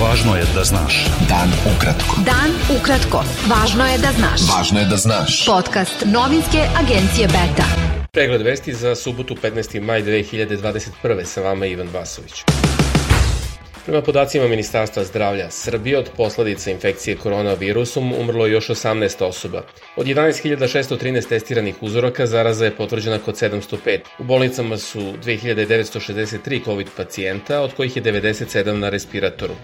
Važno je da znaš. Dan ukratko. Dan ukratko. Važno je da znaš. Važno je da znaš. Podcast novinske agencije Beta. Pregled vesti za subotu 15. maj 2021. Sa vama Ivan Vasović. Prema podacima Ministarstva zdravlja Srbije od posledica infekcije koronavirusom umrlo je još 18 osoba. Od 11.613 testiranih uzoraka zaraza je potvrđena kod 705. U bolnicama su 2963 COVID pacijenta, od kojih je 97 na respiratoru.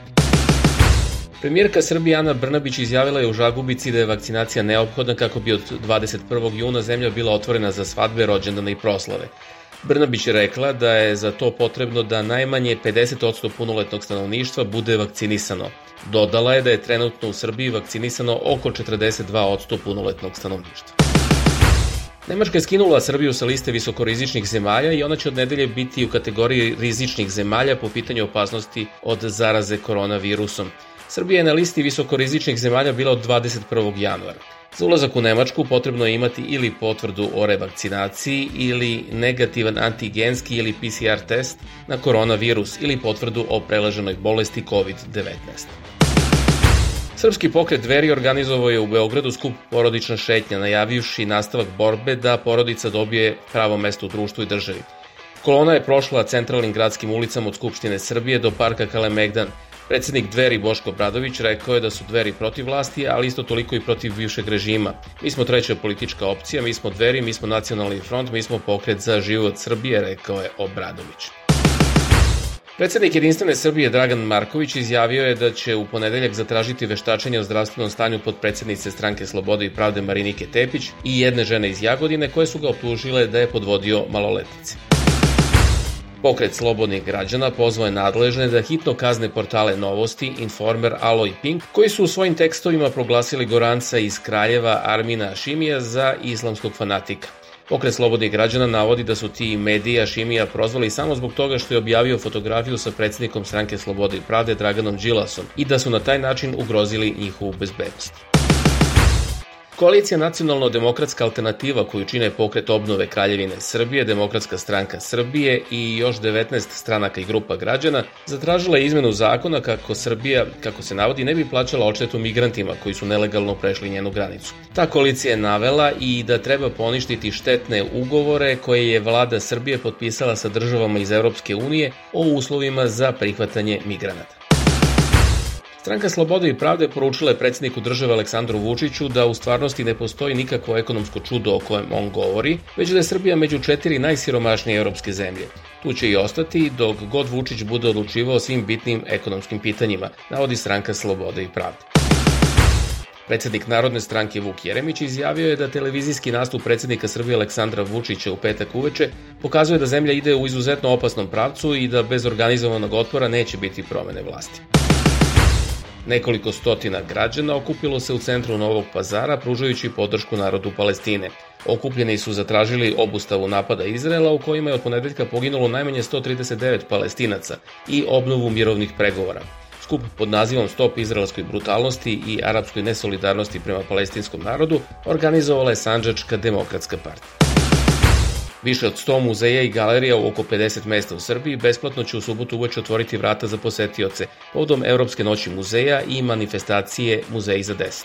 Premijerka Srbije Ana Brnabić izjavila je u Žagubici da je vakcinacija neophodna kako bi od 21. juna zemlja bila otvorena za svadbe, rođendane i proslave. Brnabić je rekla da je za to potrebno da najmanje 50% punoletnog stanovništva bude vakcinisano. Dodala je da je trenutno u Srbiji vakcinisano oko 42% punoletnog stanovništva. Nemačka je skinula Srbiju sa liste visokorizičnih zemalja i ona će od nedelje biti u kategoriji rizičnih zemalja po pitanju opasnosti od zaraze koronavirusom. Srbija je na listi visokorizičnih zemalja bila od 21. januara. Za ulazak u Nemačku potrebno je imati ili potvrdu o revakcinaciji ili negativan antigenski ili PCR test na koronavirus ili potvrdu o prelaženoj bolesti COVID-19. Srpski pokret Dveri organizovao je u Beogradu skup porodična šetnja, najavivši nastavak borbe da porodica dobije pravo mesto u društvu i državi. Kolona je prošla centralnim gradskim ulicama od Skupštine Srbije do parka Kalemegdan, Predsednik Dveri Boško Bradović rekao je da su Dveri protiv vlasti, ali isto toliko i protiv bivšeg režima. Mi smo treća politička opcija, mi smo Dveri, mi smo nacionalni front, mi smo pokret za život Srbije, rekao je Obradović. Predsednik Jedinstvene Srbije Dragan Marković izjavio je da će u ponedeljak zatražiti veštačenje o zdravstvenom stanju pod predsednice stranke Slobode i pravde Marinike Tepić i jedne žene iz Jagodine koje su ga optužile da je podvodio maloletnice. Pokret slobodnih građana pozvao je nadležne da hitno kazne portale Novosti, Informer, Alo i Pink, koji su u svojim tekstovima proglasili Goranca iz Kraljeva Armina Šimija za islamskog fanatika. Pokret slobodnih građana navodi da su ti medija Šimija prozvali samo zbog toga što je objavio fotografiju sa predsednikom stranke Slobode i Pravde Draganom Đilasom i da su na taj način ugrozili njihovu bezbednost. Koalicija Nacionalno-demokratska alternativa koju čine pokret obnove Kraljevine Srbije, Demokratska stranka Srbije i još 19 stranaka i grupa građana zatražila je izmenu zakona kako Srbija, kako se navodi, ne bi plaćala odštetu migrantima koji su nelegalno prešli njenu granicu. Ta koalicija je navela i da treba poništiti štetne ugovore koje je vlada Srbije potpisala sa državama iz Europske unije o uslovima za prihvatanje migranata. Stranka Slobode i pravde poručila je predsjedniku države Aleksandru Vučiću da u stvarnosti ne postoji nikakvo ekonomsko čudo o kojem on govori, već da je Srbija među četiri najsiromašnije evropske zemlje. Tu će i ostati dok god Vučić bude odlučivao svim bitnim ekonomskim pitanjima, navodi stranka Slobode i pravde. Predsednik Narodne stranke Vuk Jeremić izjavio je da televizijski nastup predsednika Srbije Aleksandra Vučića u petak uveče pokazuje da zemlja ide u izuzetno opasnom pravcu i da bez organizovanog otpora neće biti promene vlasti. Nekoliko stotina građana okupilo se u centru Novog pazara pružajući podršku narodu Palestine. Okupljeni su zatražili obustavu napada Izrela u kojima je od ponedeljka poginulo najmanje 139 palestinaca i obnovu mirovnih pregovora. Skup pod nazivom Stop izraelskoj brutalnosti i arapskoj nesolidarnosti prema palestinskom narodu organizovala je Sanđačka demokratska partija. Više od 100 muzeja i galerija u oko 50 mesta u Srbiji besplatno će u subotu uveče otvoriti vrata za posetioce povodom Evropske noći muzeja i manifestacije Muzeji za 10.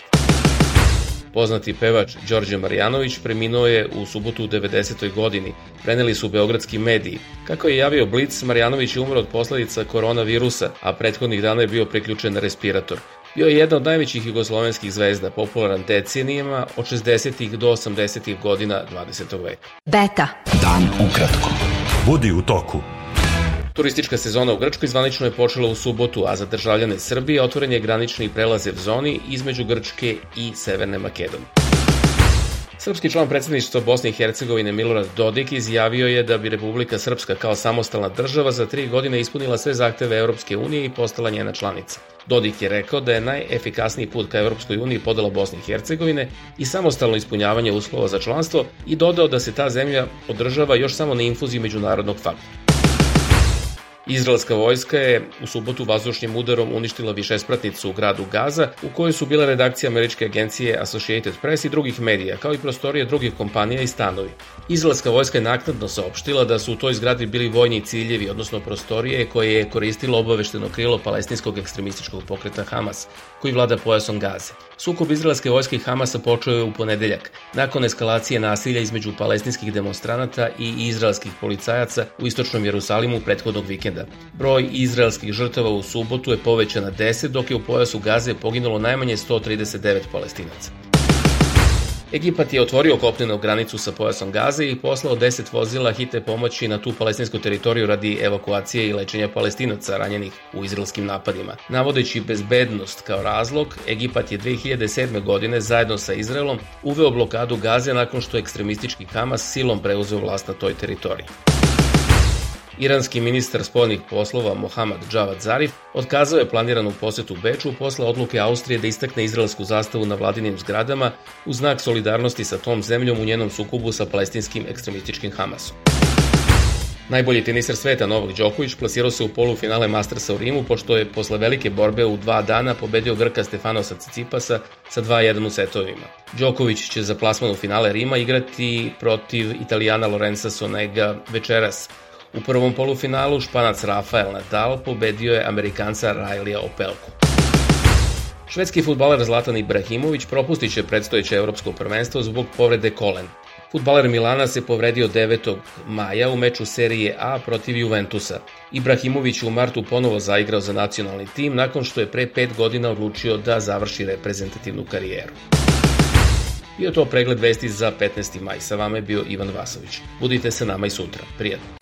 Poznati pevač Đorđe Marjanović preminuo je u subotu u 90. godini. Preneli su beogradski mediji. Kako je javio Blitz, Marjanović je umro od posledica koronavirusa, a prethodnih dana je bio priključen na respirator. Bio je jedna od najvećih jugoslovenskih zvezda, popularan decenijama od 60. do 80. godina 20. veka. Beta. Dan ukratko. Budi u toku. Turistička sezona u Grčkoj zvanično je počela u subotu, a za državljane Srbije otvoren je granični prelaze v zoni između Grčke i Severne Makedonije. Srpski član predsedništva Bosne i Hercegovine Milorad Dodik izjavio je da bi Republika Srpska kao samostalna država za tri godine ispunila sve zahteve Europske unije i postala njena članica. Dodik je rekao da je najefikasniji put ka Evropskoj uniji podela Bosne i Hercegovine i samostalno ispunjavanje uslova za članstvo i dodao da se ta zemlja održava još samo na infuziji međunarodnog faktora. Izraelska vojska je u subotu vazdušnim udarom uništila višespratnicu u gradu Gaza, u kojoj su bile redakcije američke agencije Associated Press i drugih medija, kao i prostorije drugih kompanija i stanovi. Izraelska vojska je naknadno saopštila da su u toj zgradi bili vojni ciljevi, odnosno prostorije koje je koristilo obavešteno krilo palestinskog ekstremističkog pokreta Hamas, koji vlada pojasom Gaze. Sukob izraelske vojske i Hamasa počeo je u ponedeljak, nakon eskalacije nasilja između palestinskih demonstranata i izraelskih policajaca u istočnom Jerusalimu prethodnog vikenda. Broj izraelskih žrtava u subotu je povećan na 10, dok je u pojasu Gaze poginulo najmanje 139 palestinaca. Egipat je otvorio kopnenu granicu sa pojasom Gaze i poslao 10 vozila hitne pomoći na tu palestinsku teritoriju radi evakuacije i lečenja palestinaca ranjenih u izraelskim napadima. Navodeći bezbednost kao razlog, Egipat je 2007. godine zajedno sa Izraelom uveo blokadu Gaze nakon što ekstremistički Hamas silom preuzeo vlast na toj teritoriji. Iranski ministar spoljnih poslova Mohamed Javad Zarif otkazao je planiranu posetu Beču posle odluke Austrije da istakne izraelsku zastavu na vladinim zgradama u znak solidarnosti sa tom zemljom u njenom sukubu sa palestinskim ekstremističkim Hamasom. Najbolji teniser sveta Novak Đoković plasirao se u polufinale Mastersa u Rimu pošto je posle velike borbe u dva dana pobedio Grka Stefanosa Cicipasa sa 2-1 u setovima. Đoković će za plasman u finale Rima igrati protiv Italijana Lorenza Sonega večeras U prvom polufinalu španac Rafael Nadal pobedio je Amerikanca Rajlija Opelku. Švedski futbaler Zlatan Ibrahimović propustit će predstojeće evropsko prvenstvo zbog povrede kolen. Futbaler Milana se povredio 9. maja u meču serije A protiv Juventusa. Ibrahimović u martu ponovo zaigrao za nacionalni tim nakon što je pre pet godina odlučio da završi reprezentativnu karijeru. Bio to pregled vesti za 15. maj. Sa vama je bio Ivan Vasović. Budite se nama i sutra. Prijetno.